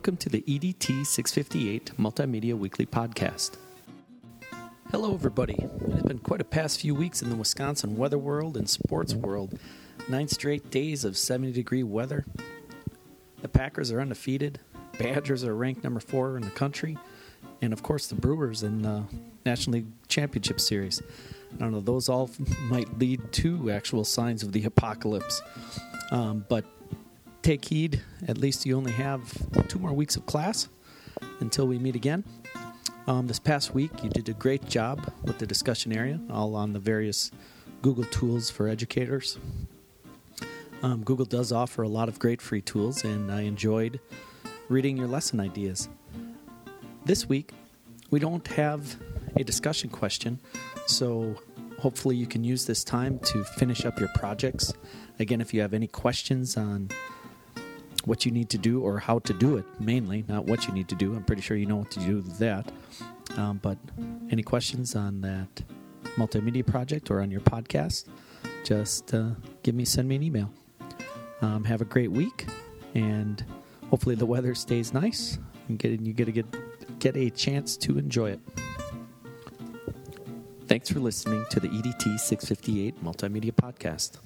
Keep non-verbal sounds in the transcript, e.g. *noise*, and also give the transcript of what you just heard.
Welcome to the EDT 658 Multimedia Weekly Podcast. Hello, everybody. It's been quite a past few weeks in the Wisconsin weather world and sports world. Nine straight days of 70 degree weather. The Packers are undefeated. Badgers are ranked number four in the country. And of course, the Brewers in the National League Championship Series. I don't know, those all *laughs* might lead to actual signs of the apocalypse. Um, but take heed. At least you only have two more weeks of class until we meet again. Um, this past week, you did a great job with the discussion area, all on the various Google tools for educators. Um, Google does offer a lot of great free tools, and I enjoyed reading your lesson ideas. This week, we don't have a discussion question, so hopefully you can use this time to finish up your projects. Again, if you have any questions on what you need to do or how to do it, mainly, not what you need to do. I'm pretty sure you know what to do with that. Um, but any questions on that multimedia project or on your podcast, just uh, give me, send me an email. Um, have a great week, and hopefully the weather stays nice and get you get a get get a chance to enjoy it. Thanks for listening to the EDT 658 Multimedia Podcast.